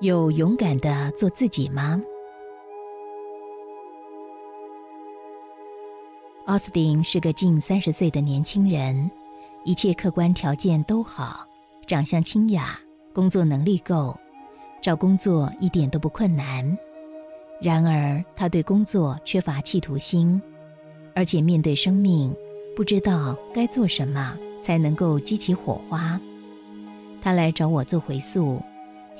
有勇敢的做自己吗？奥斯汀是个近三十岁的年轻人，一切客观条件都好，长相清雅，工作能力够，找工作一点都不困难。然而，他对工作缺乏企图心，而且面对生命，不知道该做什么才能够激起火花。他来找我做回溯。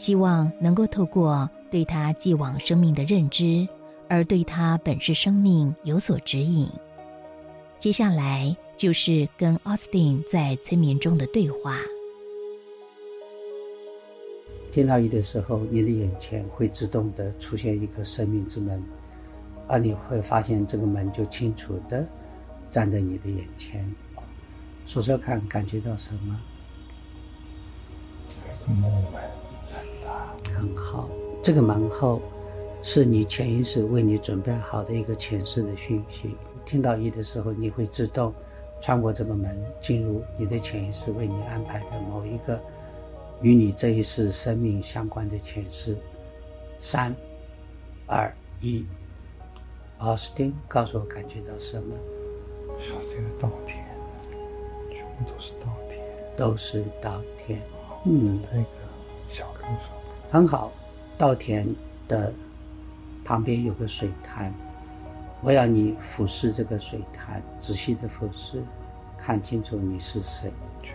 希望能够透过对他既往生命的认知，而对他本是生命有所指引。接下来就是跟奥斯汀在催眠中的对话。听到一的时候，你的眼前会自动的出现一个生命之门，而你会发现这个门就清楚的站在你的眼前。说说看，感觉到什么？很好，这个门后是你潜意识为你准备好的一个前世的讯息。听到一的时候，你会自动穿过这个门，进入你的潜意识为你安排的某一个与你这一世生命相关的前世。三、二、一，奥斯汀，告诉我感觉到什么？像是一个稻田，全部都是稻田，都是稻田。嗯，这个小路上。很好，稻田的旁边有个水潭，我要你俯视这个水潭，仔细的俯视，看清楚你是谁。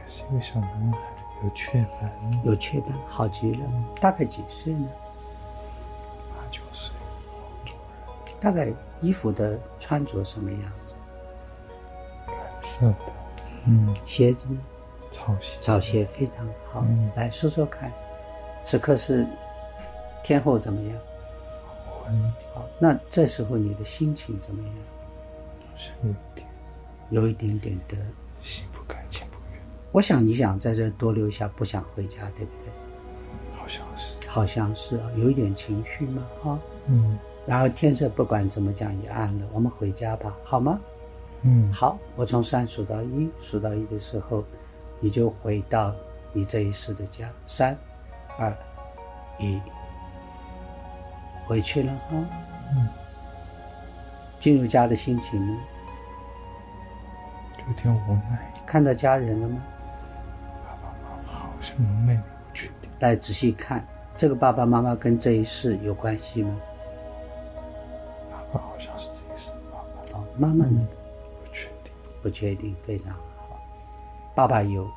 是一个小男孩，有雀斑，有雀斑，好极了。大概几岁呢？八九岁，大概衣服的穿着什么样子？蓝色的。嗯。鞋子呢？草鞋。草鞋非常好。嗯。来说说看。此刻是天后怎么样？好，那这时候你的心情怎么样？是有一点，有一点点的心不甘情不愿。我想你想在这多留下，不想回家，对不对？好像是，好像是啊，有一点情绪嘛，哈。嗯。然后天色不管怎么讲也暗了，我们回家吧，好吗？嗯。好，我从三数到一，数到一的时候，你就回到你这一世的家，三。二，一，回去了啊。嗯。进入家的心情呢？有点无奈。看到家人了吗？爸爸妈妈好像妹妹不确定。来仔细看，这个爸爸妈妈跟这一世有关系吗？爸爸好像是这一世爸爸。哦，妈妈呢？不确定。不确定，非常好。爸爸有，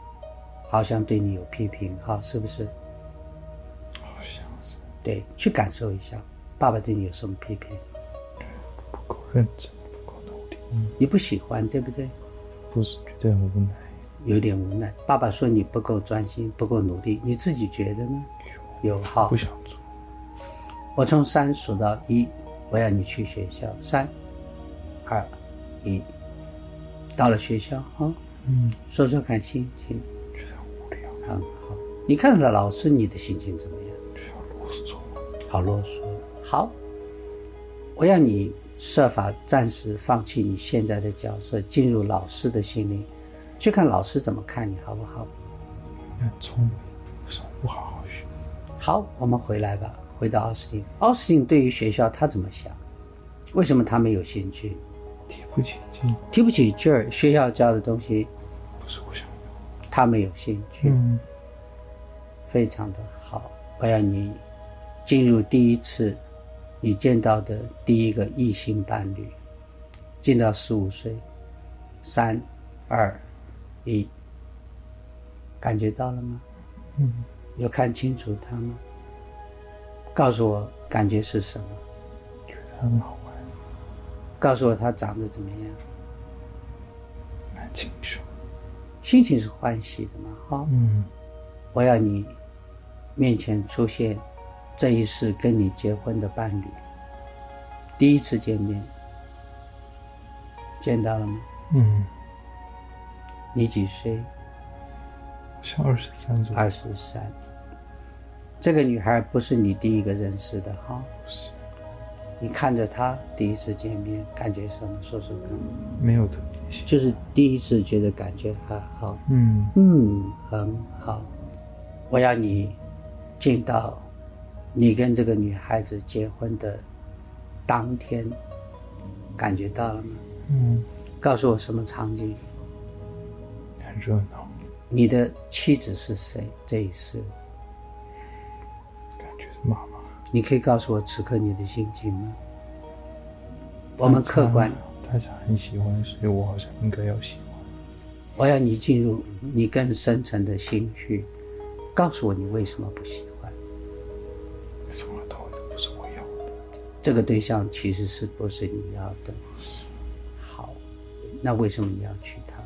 好像对你有批评，哈，是不是？对，去感受一下，爸爸对你有什么批评？不够认真，不够努力。嗯，你不喜欢，对不对？不是，觉得很无奈，有点无奈。爸爸说你不够专心，不够努力，你自己觉得呢？有好，不想做。我从三数到一，我要你去学校。三、二、一，到了学校哈。嗯，说说看心情。觉得无聊。很好，你看到老师，你的心情怎么样？好啰嗦，好，我要你设法暂时放弃你现在的角色，进入老师的心灵，去看老师怎么看你，好不好？很聪明，为什么不好好学？好，我们回来吧，回到奥斯汀。奥斯汀对于学校他怎么想？为什么他没有兴趣？提不起劲，提不起劲儿。学校教的东西不是我想要，他没有兴趣。嗯，非常的好，我要你。进入第一次，你见到的第一个异性伴侣，进到十五岁，三、二、一，感觉到了吗？嗯。有看清楚他吗？告诉我感觉是什么？觉得很好玩。告诉我他长得怎么样？蛮清楚。心情是欢喜的嘛？哈。嗯。我要你面前出现。这一世跟你结婚的伴侣，第一次见面，见到了吗？嗯。你几岁？是二十三岁。二十三。这个女孩不是你第一个认识的哈？不是。你看着她第一次见面，感觉什么？说说看。没有特别。就是第一次觉得感觉还好。嗯。嗯，很好。我要你进到你跟这个女孩子结婚的当天，感觉到了吗？嗯，告诉我什么场景？很热闹，你的妻子是谁？这一世，感觉是妈妈。你可以告诉我此刻你的心情吗？我们客观，大家很喜欢，所以我好像应该要喜欢。我要你进入你更深层的心绪，告诉我你为什么不喜这个对象，其实是不是你要的？好，那为什么你要娶她？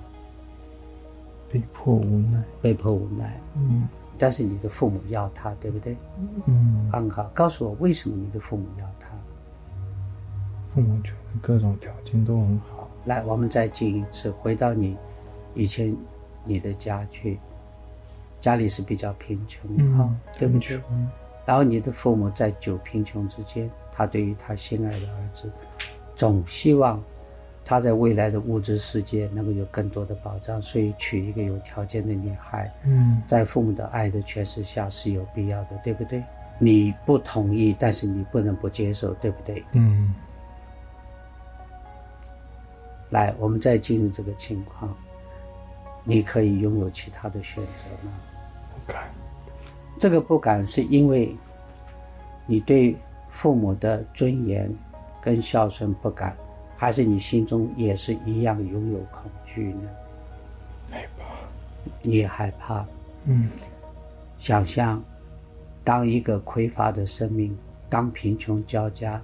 被迫无奈。被迫无奈。嗯但是你的父母要她，对不对？嗯，很好，告诉我为什么你的父母要她？父母觉得各种条件都很好。来，我们再进一次，回到你以前你的家去，家里是比较贫穷哈、嗯，对不对很？穷然后你的父母在久贫穷之间，他对于他心爱的儿子，总希望他在未来的物质世界能够有更多的保障，所以娶一个有条件的女孩，嗯在父母的爱的诠释下是有必要的，对不对？你不同意，但是你不能不接受，对不对？嗯来，我们再进入这个情况，你可以拥有其他的选择吗？不敢。这个不敢是因为你对父母的尊严跟孝顺不敢，还是你心中也是一样拥有恐惧呢？害怕。你也害怕，嗯想象当一个匮乏的生命，当贫穷交加，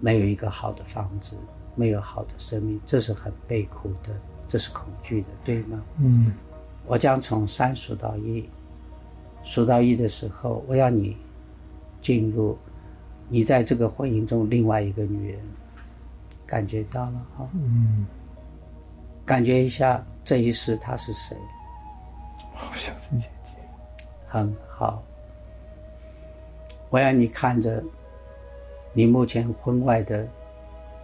没有一个好的房子，没有好的生命，这是很悲苦的，这是恐惧的，对吗？嗯我将从三数到一，数到一的时候，我要你进入你在这个婚姻中另外一个女人，感觉到了哈，嗯，感觉一下这一世她是谁，好像是姐姐。很好。我要你看着你目前婚外的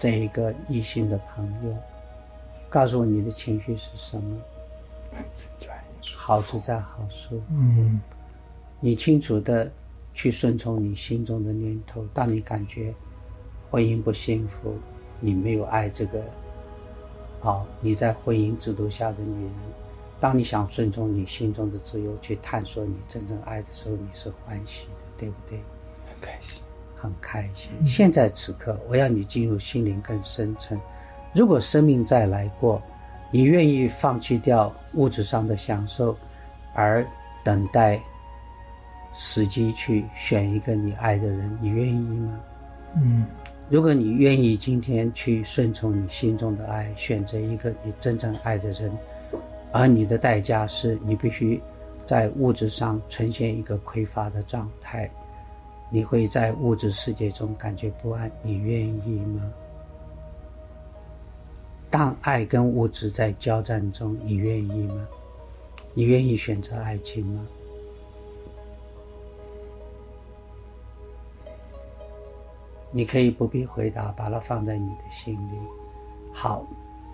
这一个异性的朋友，告诉我你的情绪是什么。好自在，好舒服。嗯你清楚的去顺从你心中的念头。当你感觉婚姻不幸福，你没有爱这个，好、你在婚姻制度下的女人，当你想顺从你心中的自由去探索你真正爱的时候，你是欢喜的，对不对？很开心。很开心。现在此刻，我要你进入心灵更深层。如果生命再来过，你愿意放弃掉物质上的享受，而等待时机去选一个你爱的人，你愿意吗？嗯如果你愿意今天去顺从你心中的爱，选择一个你真正爱的人，而你的代价是你必须在物质上呈现一个匮乏的状态，你会在物质世界中感觉不安，你愿意吗？当爱跟物质在交战中，你愿意吗？你愿意选择爱情吗？你可以不必回答，把它放在你的心里。好，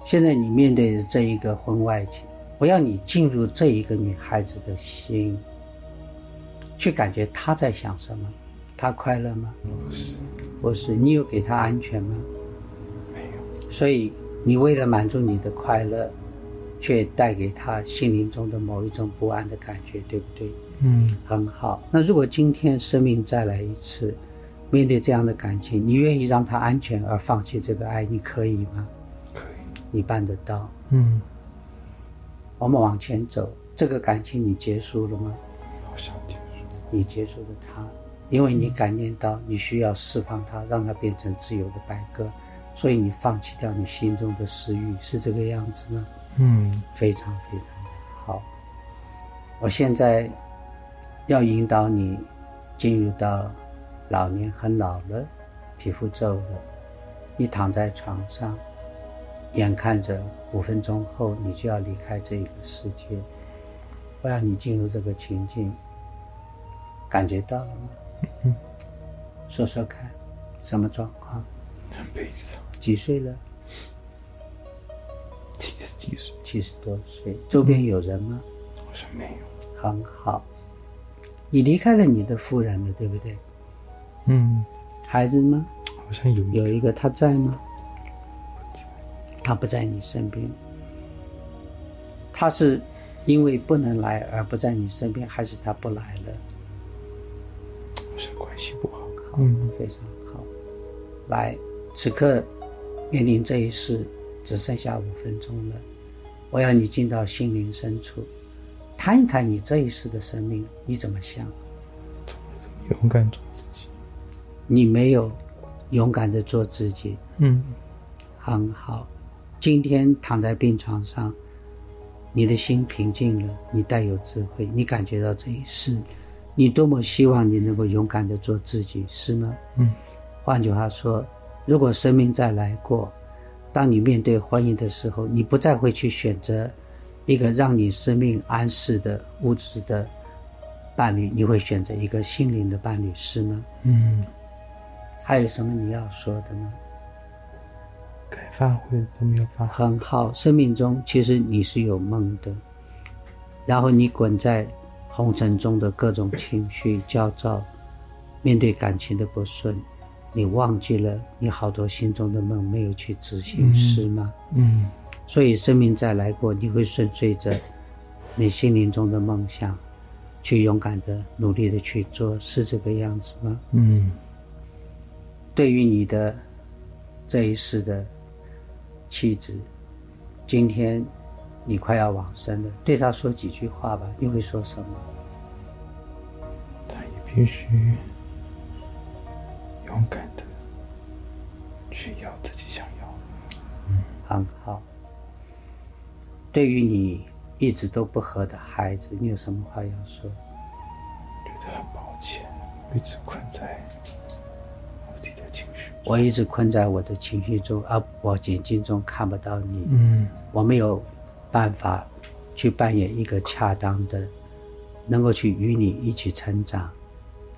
现在你面对的这一个婚外情，我要你进入这一个女孩子的心，去感觉她在想什么，她快乐吗？不是，不是，你有给她安全吗？没有。所以你为了满足你的快乐，却带给她心灵中的某一种不安的感觉，对不对？嗯很好。那如果今天生命再来一次，面对这样的感情，你愿意让他安全而放弃这个爱，你可以吗？可以。你办得到？嗯，我们往前走，这个感情你结束了吗？好想结束。你结束了它，因为你感念到你需要释放它，让它变成自由的白鸽，所以你放弃掉你心中的私欲，是这个样子吗？嗯非常非常好。我现在要引导你进入到老年很老了，皮肤皱了，你躺在床上，眼看着五分钟后你就要离开这个世界，我让你进入这个情境，感觉到了吗？嗯，说说看，什么状况？很悲伤。几岁了？七十几岁，七十多岁，周边有人吗？我说没有。很好。你离开了你的夫人了，对不对？嗯，孩子吗？好像有有一个他在吗？不在他不在你身边。他是因为不能来而不在你身边，还是他不来了？好像关系不好。好，嗯非常好。来，此刻面临这一世，只剩下五分钟了。我要你进到心灵深处，谈一谈你这一世的生命，你怎么想？勇敢做自己？你没有勇敢的做自己，嗯，很好。今天躺在病床上，你的心平静了，你带有智慧，你感觉到这一世，你多么希望你能够勇敢的做自己，是吗？嗯，换句话说，如果生命再来过，当你面对婚姻的时候，你不再会去选择一个让你生命安适的物质的伴侣，你会选择一个心灵的伴侣，是吗？嗯，还有什么你要说的吗？该发挥的都没有发挥。很好，生命中其实你是有梦的，然后你滚在红尘中的各种情绪焦躁，面对感情的不顺，你忘记了你好多心中的梦没有去执行，嗯是吗？嗯所以生命再来过，你会顺遂着你心灵中的梦想，去勇敢的、努力的去做，是这个样子吗？嗯对于你的这一世的妻子，今天你快要往生了，对她说几句话吧。你会说什么？他也必须勇敢的去要自己想要的。很好。对于你一直都不和的孩子，你有什么话要说？觉得很抱歉，一直困在。我一直困在我的情绪中，而我眼睛中看不到你。嗯我没有办法去扮演一个恰当的，能够去与你一起成长、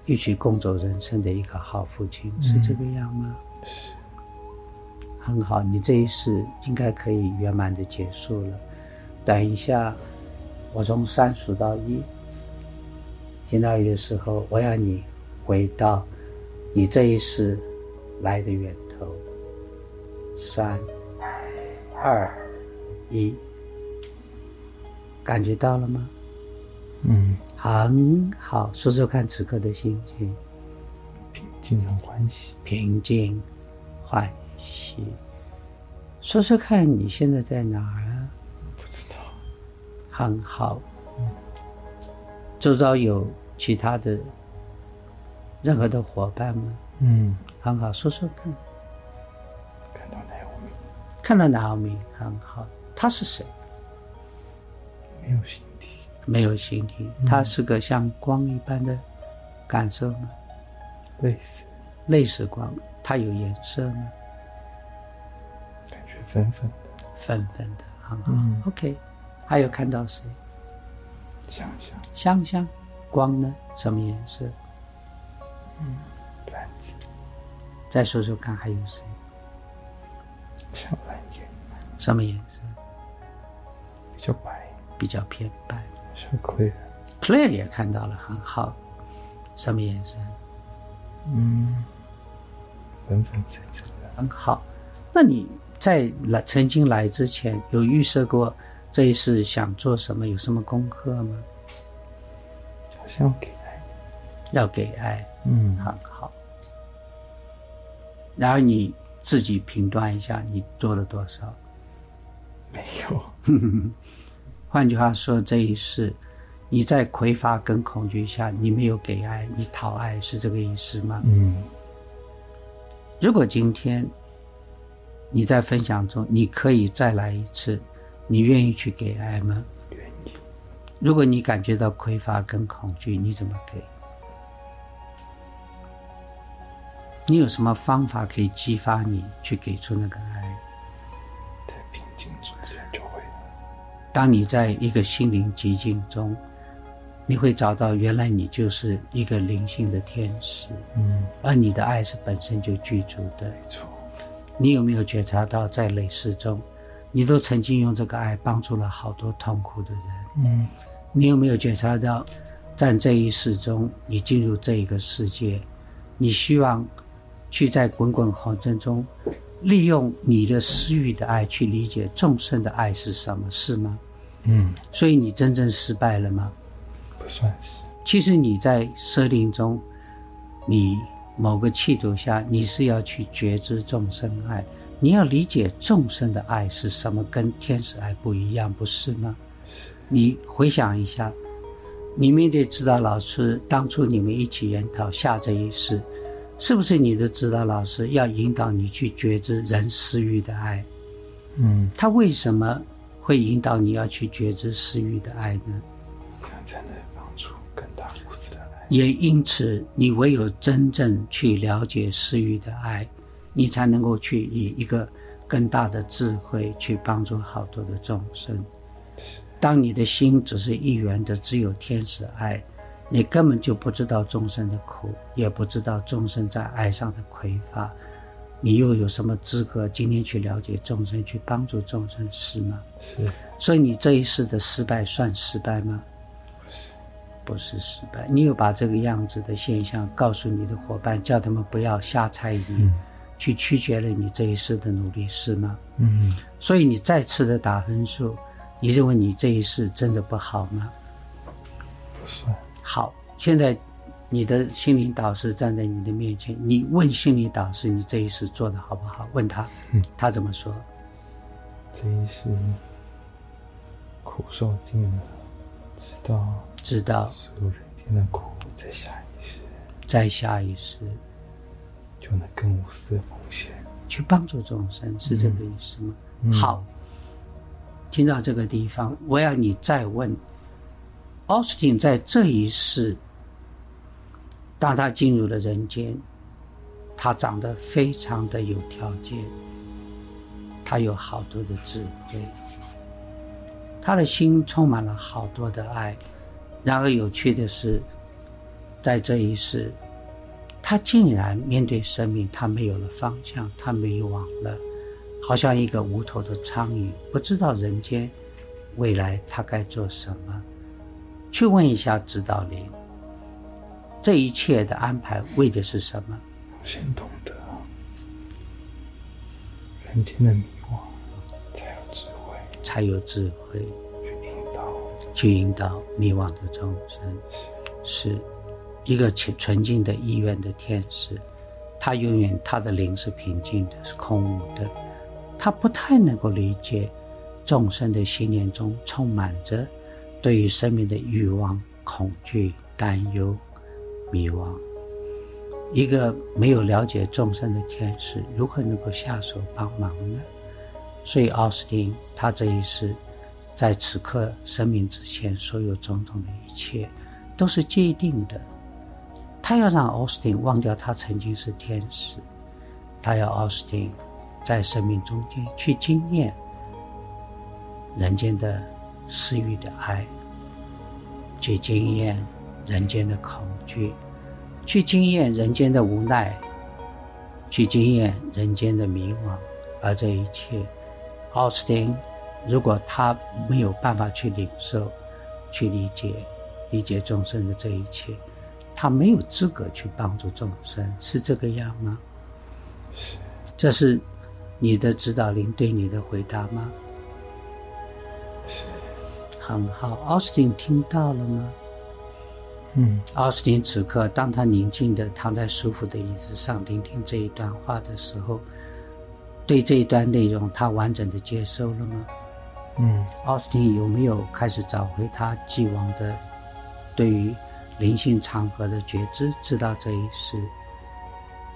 一起共走人生的一个好父亲，是这个样吗？是。很好，你这一世应该可以圆满的结束了。等一下，我从三数到一，听到一的时候，我要你回到你这一世来的源头。三、二、一，感觉到了吗？嗯，很好，说说看此刻的心情。平静和欢喜。平静、欢喜。说说看你现在在哪儿啊？不知道。很好。周遭有其他的任何的伙伴吗？嗯，很好，说说看。看到奈奥米看到哪奥米，很好。他是谁？没有形体。没有形体，他是个像光一般的感受吗？类似，类似光，它有颜色吗？感觉粉粉的，粉粉的，很好。嗯 OK，还有看到谁？香香香香，光呢？什么颜色？蓝紫，再说说看，还有谁？像蓝眼，什么颜色？比较白，比较偏白。像亏人。Claire 也看到了，很好。什么颜色？嗯，粉粉紫紫的。很好。那你在来曾经来之前，有预设过这一次想做什么？有什么功课吗？好像要给爱。要给爱，嗯，很好。然后你自己评断一下，你做了多少？没有。换句话说，这一世你在匮乏跟恐惧下，你没有给爱，你讨爱，是这个意思吗？嗯如果今天你在分享中，你可以再来一次，你愿意去给爱吗？愿意。如果你感觉到匮乏跟恐惧，你怎么给？你有什么方法可以激发你去给出那个爱？在平静中，自然就会。当你在一个心灵寂静中，你会找到原来你就是一个灵性的天使，嗯，而你的爱是本身就具足的。没错。你有没有觉察到，在累世中，你都曾经用这个爱帮助了好多痛苦的人？嗯你有没有觉察到，在这一世中，你进入这一个世界，你希望去在滚滚红尘中，利用你的私欲的爱去理解众生的爱是什么，是吗？嗯，所以你真正失败了吗？不算是。其实你在设定中，你某个气度下，你是要去觉知众生爱，你要理解众生的爱是什么，跟天使爱不一样，不是吗？你回想一下，你面对指导老师，当初你们一起研讨下这一世，是不是你的指导老师要引导你去觉知人私欲的爱？嗯，他为什么会引导你要去觉知私欲的爱呢？这样才能帮助更大无私的爱。也因此，你唯有真正去了解私欲的爱，你才能够去以一个更大的智慧去帮助好多的众生。是，当你的心只是一元的，只有天使爱，你根本就不知道众生的苦，也不知道众生在爱上的匮乏，你又有什么资格今天去了解众生，去帮助众生，是吗？是，所以你这一世的失败算失败吗？不是，不是失败。你有把这个样子的现象告诉你的伙伴，叫他们不要瞎猜疑，嗯去曲解了你这一世的努力，是吗？嗯，所以你再次的打分数，你认为你这一世真的不好吗？不算。好，现在你的心灵导师站在你的面前，你问心灵导师你这一世做的好不好？问他，嗯他怎么说？这一世苦受尽了，知道知道所有人间的苦，在下一世在下一世就能更无私的奉献。去帮助众生，是这个意思吗？嗯好，听到这个地方，我要你再问，奥斯汀在这一世，当他进入了人间，他长得非常的有条件，他有好多的智慧，他的心充满了好多的爱。然而有趣的是，在这一世，他竟然面对生命，他没有了方向，他迷惘了，好像一个无头的苍蝇，不知道人间未来他该做什么。去问一下指导灵，这一切的安排为的是什么？先懂得人间的迷惘，才有智慧才有智慧去引导。去引导迷惘的众生。是一个纯纯净的意愿的天使，他永远他的灵是平静的，是空无的，他不太能够理解众生的信念中充满着对于生命的欲望、恐惧、担忧、迷惘。一个没有了解众生的天使，如何能够下手帮忙呢？所以奥斯汀他这一世，在此刻生命之前，所有种种的一切，都是界定的。他要让奥斯汀忘掉他曾经是天使，他要奥斯汀在生命中间去经验人间的私欲的爱，去经验人间的恐惧，去经验人间的无奈，去经验人间的迷惘，而这一切，奥斯汀如果他没有办法去领受、去理解、理解众生的这一切，他没有资格去帮助众生，是这个样吗？是，这是你的指导灵对你的回答吗？是，很好，奥斯汀听到了吗？嗯，奥斯汀此刻，当他宁静的躺在舒服的椅子上聆听这一段话的时候，对这一段内容，他完整的接收了吗？嗯，奥斯汀有没有开始找回他既往的对于灵性场合的觉知？知道这一世，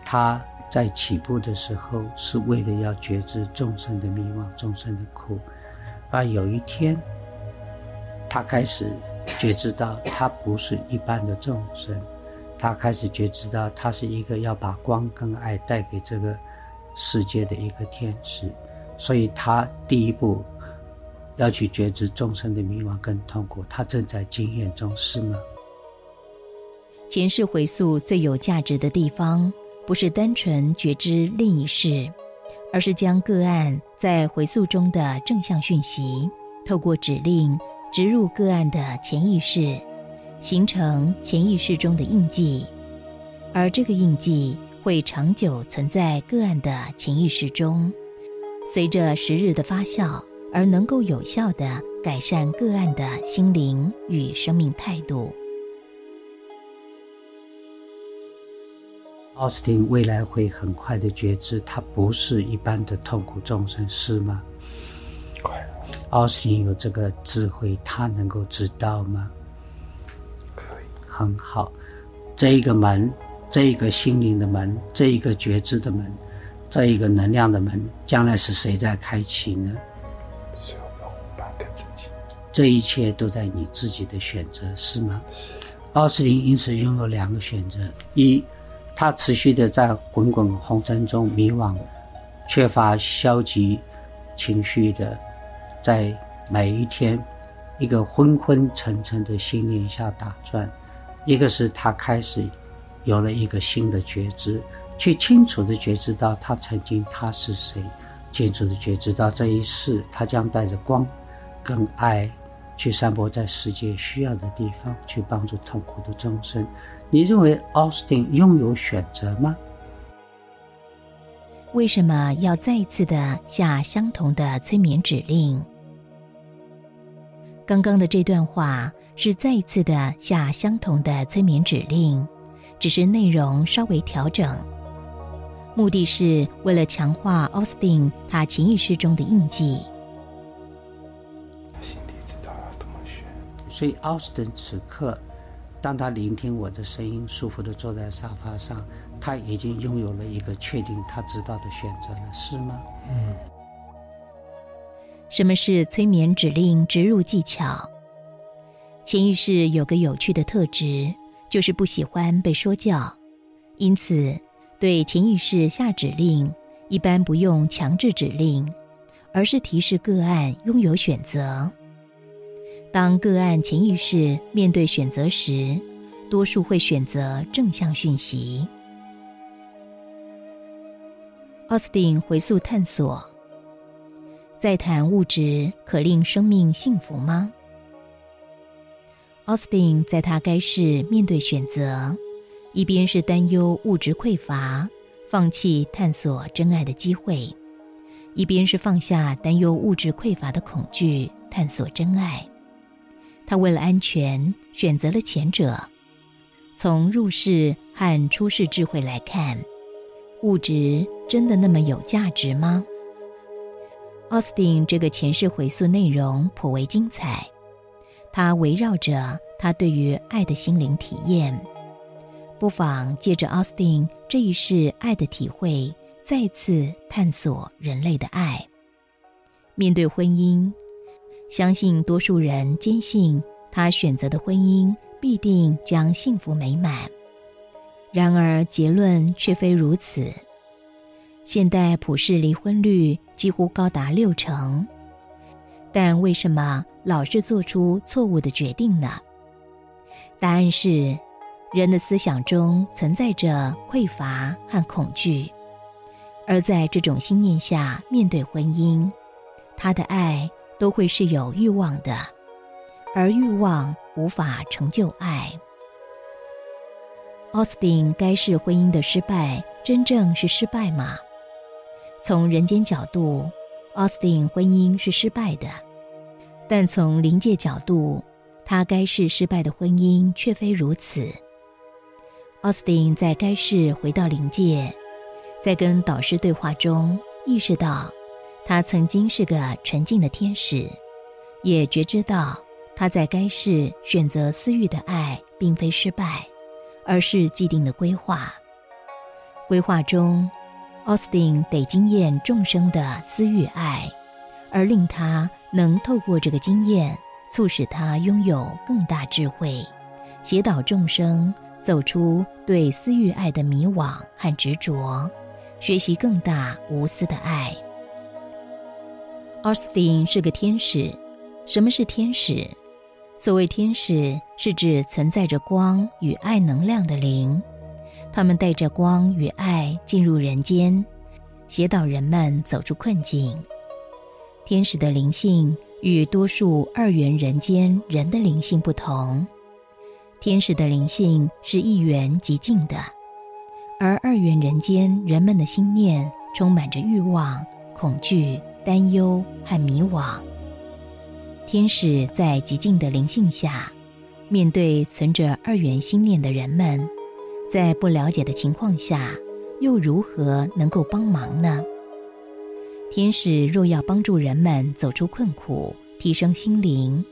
他在起步的时候是为了要觉知众生的迷惘、众生的苦，而有一天，他开始觉知到他不是一般的众生，他开始觉知到他是一个要把光跟爱带给这个世界的一个天使，所以他第一步要去觉知众生的迷惘跟痛苦，他正在经验中，是吗？前世回溯最有价值的地方，不是单纯觉知另一世，而是将个案在回溯中的正向讯息，透过指令植入个案的潜意识，形成潜意识中的印记，而这个印记会长久存在个案的潜意识中，随着时日的发酵，而能够有效的改善个案的心灵与生命态度。奥斯汀未来会很快的觉知，他不是一般的痛苦众生，是吗？奥斯汀有这个智慧，他能够知道吗？可以，很好，这一个门，这一个心灵的门，这一个觉知的门，这一个能量的门，将来是谁在开启呢？这一切都在你自己的选择，是吗？是，奥斯汀因此拥有两个选择：一，他持续的在滚滚红尘中迷惘，缺乏消极情绪的，在每一天一个昏昏沉沉的心念下打转；一个是他开始有了一个新的觉知，去清楚的觉知到他曾经他是谁，清楚的觉知到这一世他将带着光跟爱。去散播在世界需要的地方，去帮助痛苦的众生。你认为奥斯汀拥有选择吗？为什么要再一次的下相同的催眠指令？刚刚的这段话是再一次的下相同的催眠指令，只是内容稍微调整，目的是为了强化奥斯汀他潜意识中的印记。他心里知道要怎么选。所以奥斯汀此刻，当他聆听我的声音，舒服的坐在沙发上，他已经拥有了一个确定他知道的选择了，是吗？嗯，什么是催眠指令植入技巧？潜意识有个有趣的特质，就是不喜欢被说教，因此对潜意识下指令，一般不用强制指令，而是提示个案拥有选择。当个案潜意识面对选择时，多数会选择正向讯息。奥斯汀回溯探索。在谈物质可令生命幸福吗？奥斯汀在他该世面对选择，一边是担忧物质匮乏，放弃探索真爱的机会；一边是放下担忧物质匮乏的恐惧，探索真爱。他为了安全，选择了前者。从入世和出世智慧来看，物质真的那么有价值吗？奥斯汀这个前世回溯内容颇为精彩，它围绕着他对于爱的心灵体验，不妨借着奥斯汀这一世爱的体会，再次探索人类的爱。面对婚姻，相信多数人坚信他选择的婚姻必定将幸福美满，然而结论却非如此。现代普世离婚率几乎高达六成，但为什么老是做出错误的决定呢？答案是，人的思想中存在着匮乏和恐惧，而在这种信念下面对婚姻，他的爱都会是有欲望的，而欲望无法成就爱。奥斯汀该是婚姻的失败，真正是失败吗？从人间角度，奥斯汀婚姻是失败的；但从灵界角度，他该是失败的婚姻却非如此。奥斯汀在该世回到灵界，在跟导师对话中，意识到他曾经是个纯净的天使，也觉知到他在该世选择私欲的爱并非失败，而是既定的规划。规划中。奥斯汀得经验众生的私欲爱，而令他能透过这个经验，促使他拥有更大智慧，协导众生走出对私欲爱的迷惘和执着，学习更大无私的爱。奥斯汀是个天使。什么是天使？所谓天使，是指存在着光与爱能量的灵。他们带着光与爱进入人间，协导人们走出困境。天使的灵性与多数二元人间人的灵性不同，天使的灵性是一元极静的，而二元人间人们的心念充满着欲望、恐惧、担忧和迷惘。天使在极静的灵性下，面对存着二元心念的人们，在不了解的情况下，又如何能够帮忙呢？天使若要帮助人们走出困苦、提升心灵，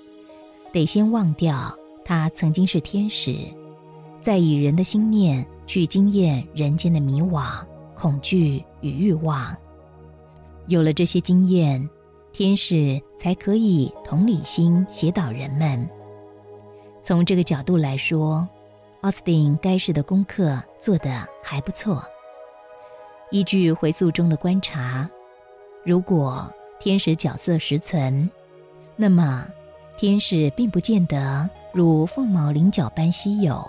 得先忘掉他曾经是天使，再以人的心念去经验人间的迷惘、恐惧与欲望。有了这些经验，天使才可以同理心协导人们。从这个角度来说，奥斯汀该市的功课做得还不错。依据回溯中的观察。如果天使角色实存，那么天使并不见得如凤毛麟角般稀有。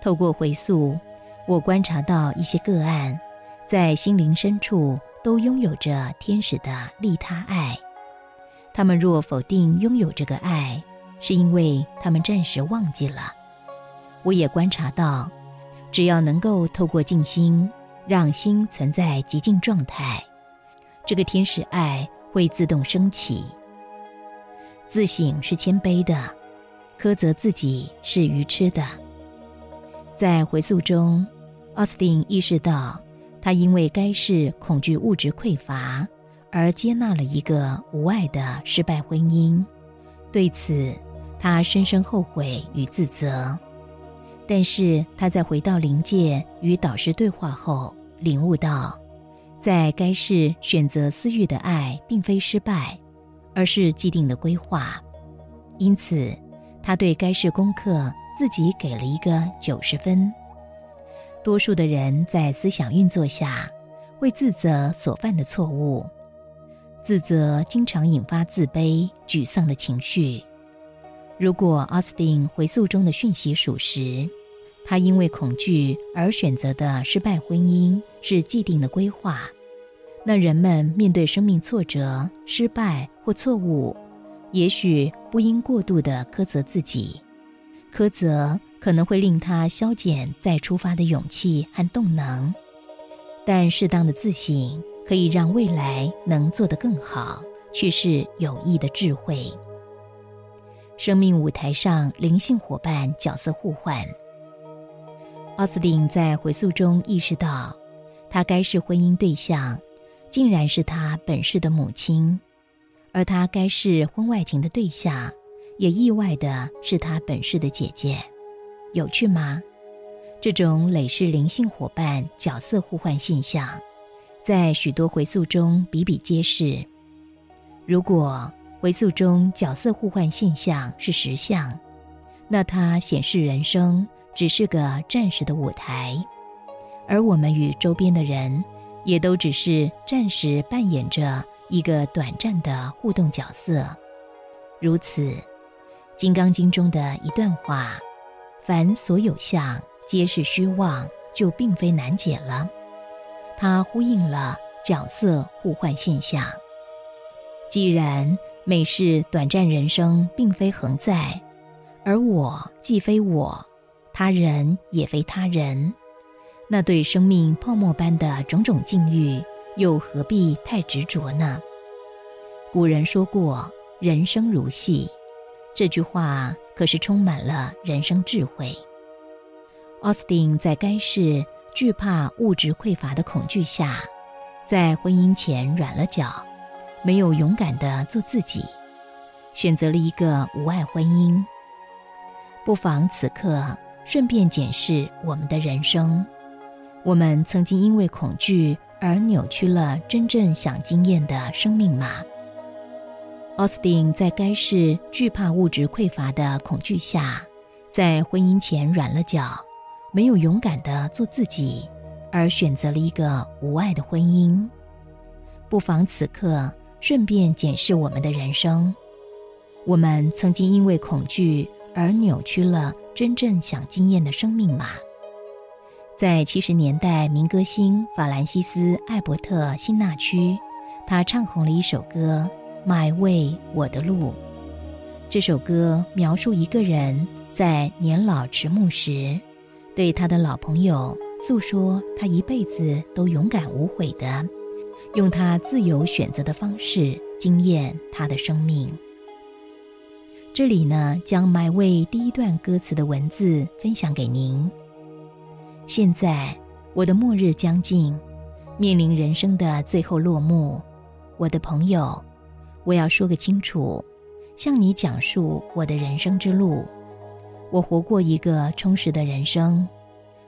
透过回溯，我观察到一些个案，在心灵深处都拥有着天使的利他爱。他们若否定拥有这个爱，是因为他们暂时忘记了。我也观察到，只要能够透过静心，让心存在极静状态。这个天使爱会自动升起。自省是谦卑的，苛责自己是愚痴的。在回溯中，奥斯汀意识到，他因为该市恐惧物质匮乏，而接纳了一个无爱的失败婚姻。对此，他深深后悔与自责。但是他在回到灵界与导师对话后，领悟到。在该市选择私欲的爱，并非失败，而是既定的规划。因此，他对该市功课自己给了一个九十分。多数的人在思想运作下，会自责所犯的错误，自责经常引发自卑、沮丧的情绪。如果奥斯汀回溯中的讯息属实，他因为恐惧而选择的失败婚姻是既定的规划，那人们面对生命挫折、失败或错误，也许不应过度的苛责自己，苛责可能会令他消减再出发的勇气和动能，但适当的自省可以让未来能做得更好，却是有益的智慧。生命舞台上灵性伙伴角色互换。奥斯汀在回溯中意识到，他该是婚姻对象，竟然是他本世的母亲；而他该是婚外情的对象，也意外的是他本世的姐姐。有趣吗？这种累世灵性伙伴角色互换现象，在许多回溯中比比皆是。如果回溯中角色互换现象是实相，那它显示人生。只是个暂时的舞台，而我们与周边的人，也都只是暂时扮演着一个短暂的互动角色。如此，《金刚经》中的一段话：“凡所有相，皆是虚妄”，就并非难解了。它呼应了角色互换现象。既然美是短暂人生，并非恒在，而我既非我。他人也非他人，那对生命泡沫般的种种境遇，又何必太执着呢？古人说过“人生如戏”，这句话可是充满了人生智慧。奥斯汀在该市惧怕物质匮乏的恐惧下，在婚姻前软了脚，没有勇敢的做自己，选择了一个无爱婚姻。不妨此刻。顺便检视我们的人生，我们曾经因为恐惧而扭曲了真正想经验的生命吗？奥斯汀在该市惧怕物质匮乏的恐惧下，在婚姻前软了脚，没有勇敢的做自己，而选择了一个无爱的婚姻。不妨此刻顺便检视我们的人生，我们曾经因为恐惧而扭曲了。真正想经验的生命吗？在七十年代，民歌星法兰西斯·艾伯特·辛纳区，他唱红了一首歌，My Way 我的路。这首歌描述一个人在年老迟暮时，对他的老朋友诉说他一辈子都勇敢无悔的，用他自由选择的方式惊艳他的生命。这里呢，将 My Way 第一段歌词的文字分享给您。现在我的末日将近，面临人生的最后落幕，我的朋友，我要说个清楚。向你讲述我的人生之路，我活过一个充实的人生，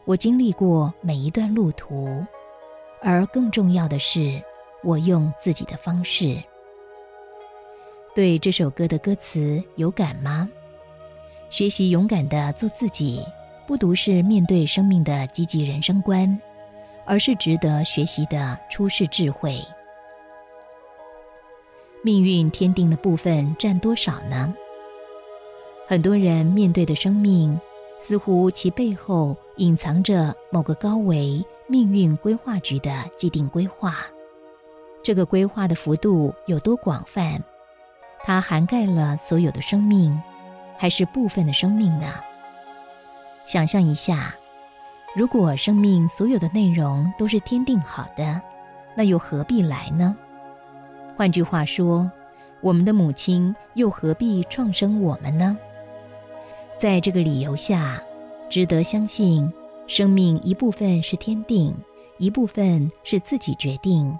我经历过每一段路途，而更重要的是，我用自己的方式。对这首歌的歌词有感吗？学习勇敢的做自己，不独是面对生命的积极人生观，而是值得学习的出世智慧。命运天定的部分占多少呢？很多人面对的生命，似乎其背后隐藏着某个高维命运规划局的既定规划。这个规划的幅度有多广泛？它涵盖了所有的生命，还是部分的生命呢？想象一下，如果生命所有的内容都是天定好的，那又何必来呢？换句话说，我们的母亲又何必创生我们呢？在这个理由下，值得相信，生命一部分是天定，一部分是自己决定。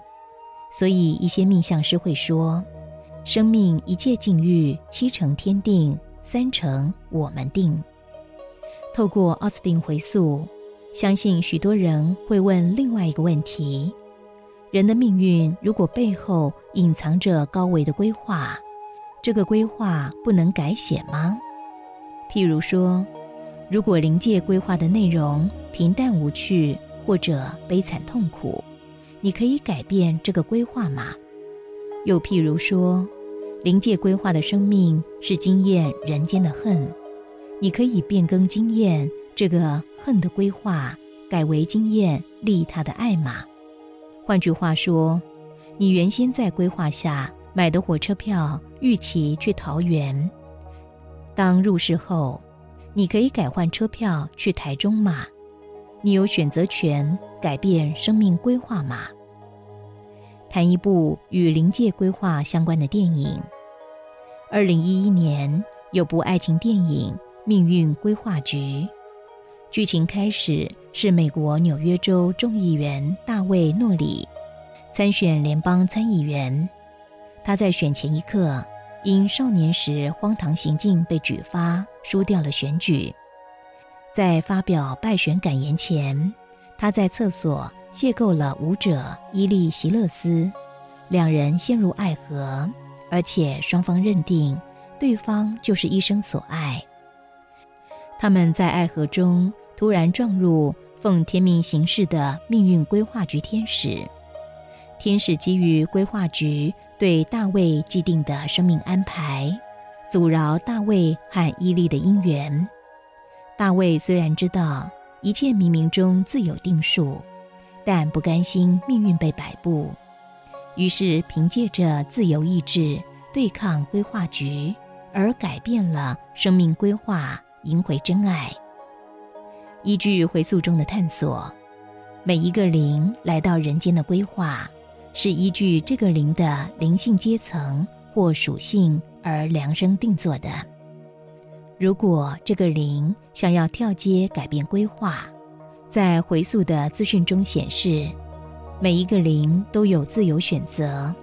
所以，一些命相师会说，生命一切境遇七成天定，三成我们定。透过奥斯汀回溯，相信许多人会问另外一个问题。人的命运如果背后隐藏着高维的规划，这个规划不能改写吗？譬如说，如果灵界规划的内容平淡无趣或者悲惨痛苦，你可以改变这个规划吗？又譬如说，灵界规划的生命是经验人间的恨，你可以变更经验这个恨的规划，改为经验利他的爱吗？换句话说，你原先在规划下买的火车票，预期去桃园。当入世后，你可以改换车票去台中吗？你有选择权改变生命规划吗？谈一部与临界规划相关的电影。二零一一年有部爱情电影《命运规划局》。剧情开始是美国纽约州众议员大卫·诺里参选联邦参议员，他在选前一刻因少年时荒唐行径被举发，输掉了选举。在发表败选感言前，他在厕所邂逅了舞者伊利席勒斯，两人陷入爱河，而且双方认定对方就是一生所爱。他们在爱河中。突然撞入奉天命行事的命运规划局天使，天使基于规划局对大卫既定的生命安排，阻挠大卫和伊利的姻缘。大卫虽然知道一切冥冥中自有定数，但不甘心命运被摆布，于是凭借着自由意志对抗规划局，而改变了生命规划，赢回真爱。依据回溯中的探索，每一个灵来到人间的规划，是依据这个灵的灵性阶层或属性而量身定做的。如果这个灵想要跳阶改变规划，在回溯的资讯中显示，每一个灵都有自由选择，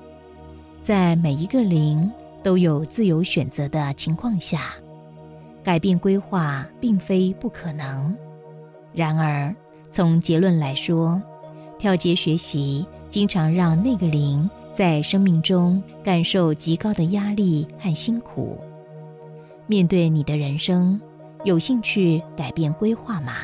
在每一个零都有自由选择的情况下，改变规划并非不可能。然而，从结论来说，跳阶学习经常让那个零在生命中感受极高的压力和辛苦。面对你的人生，有兴趣改变规划吗？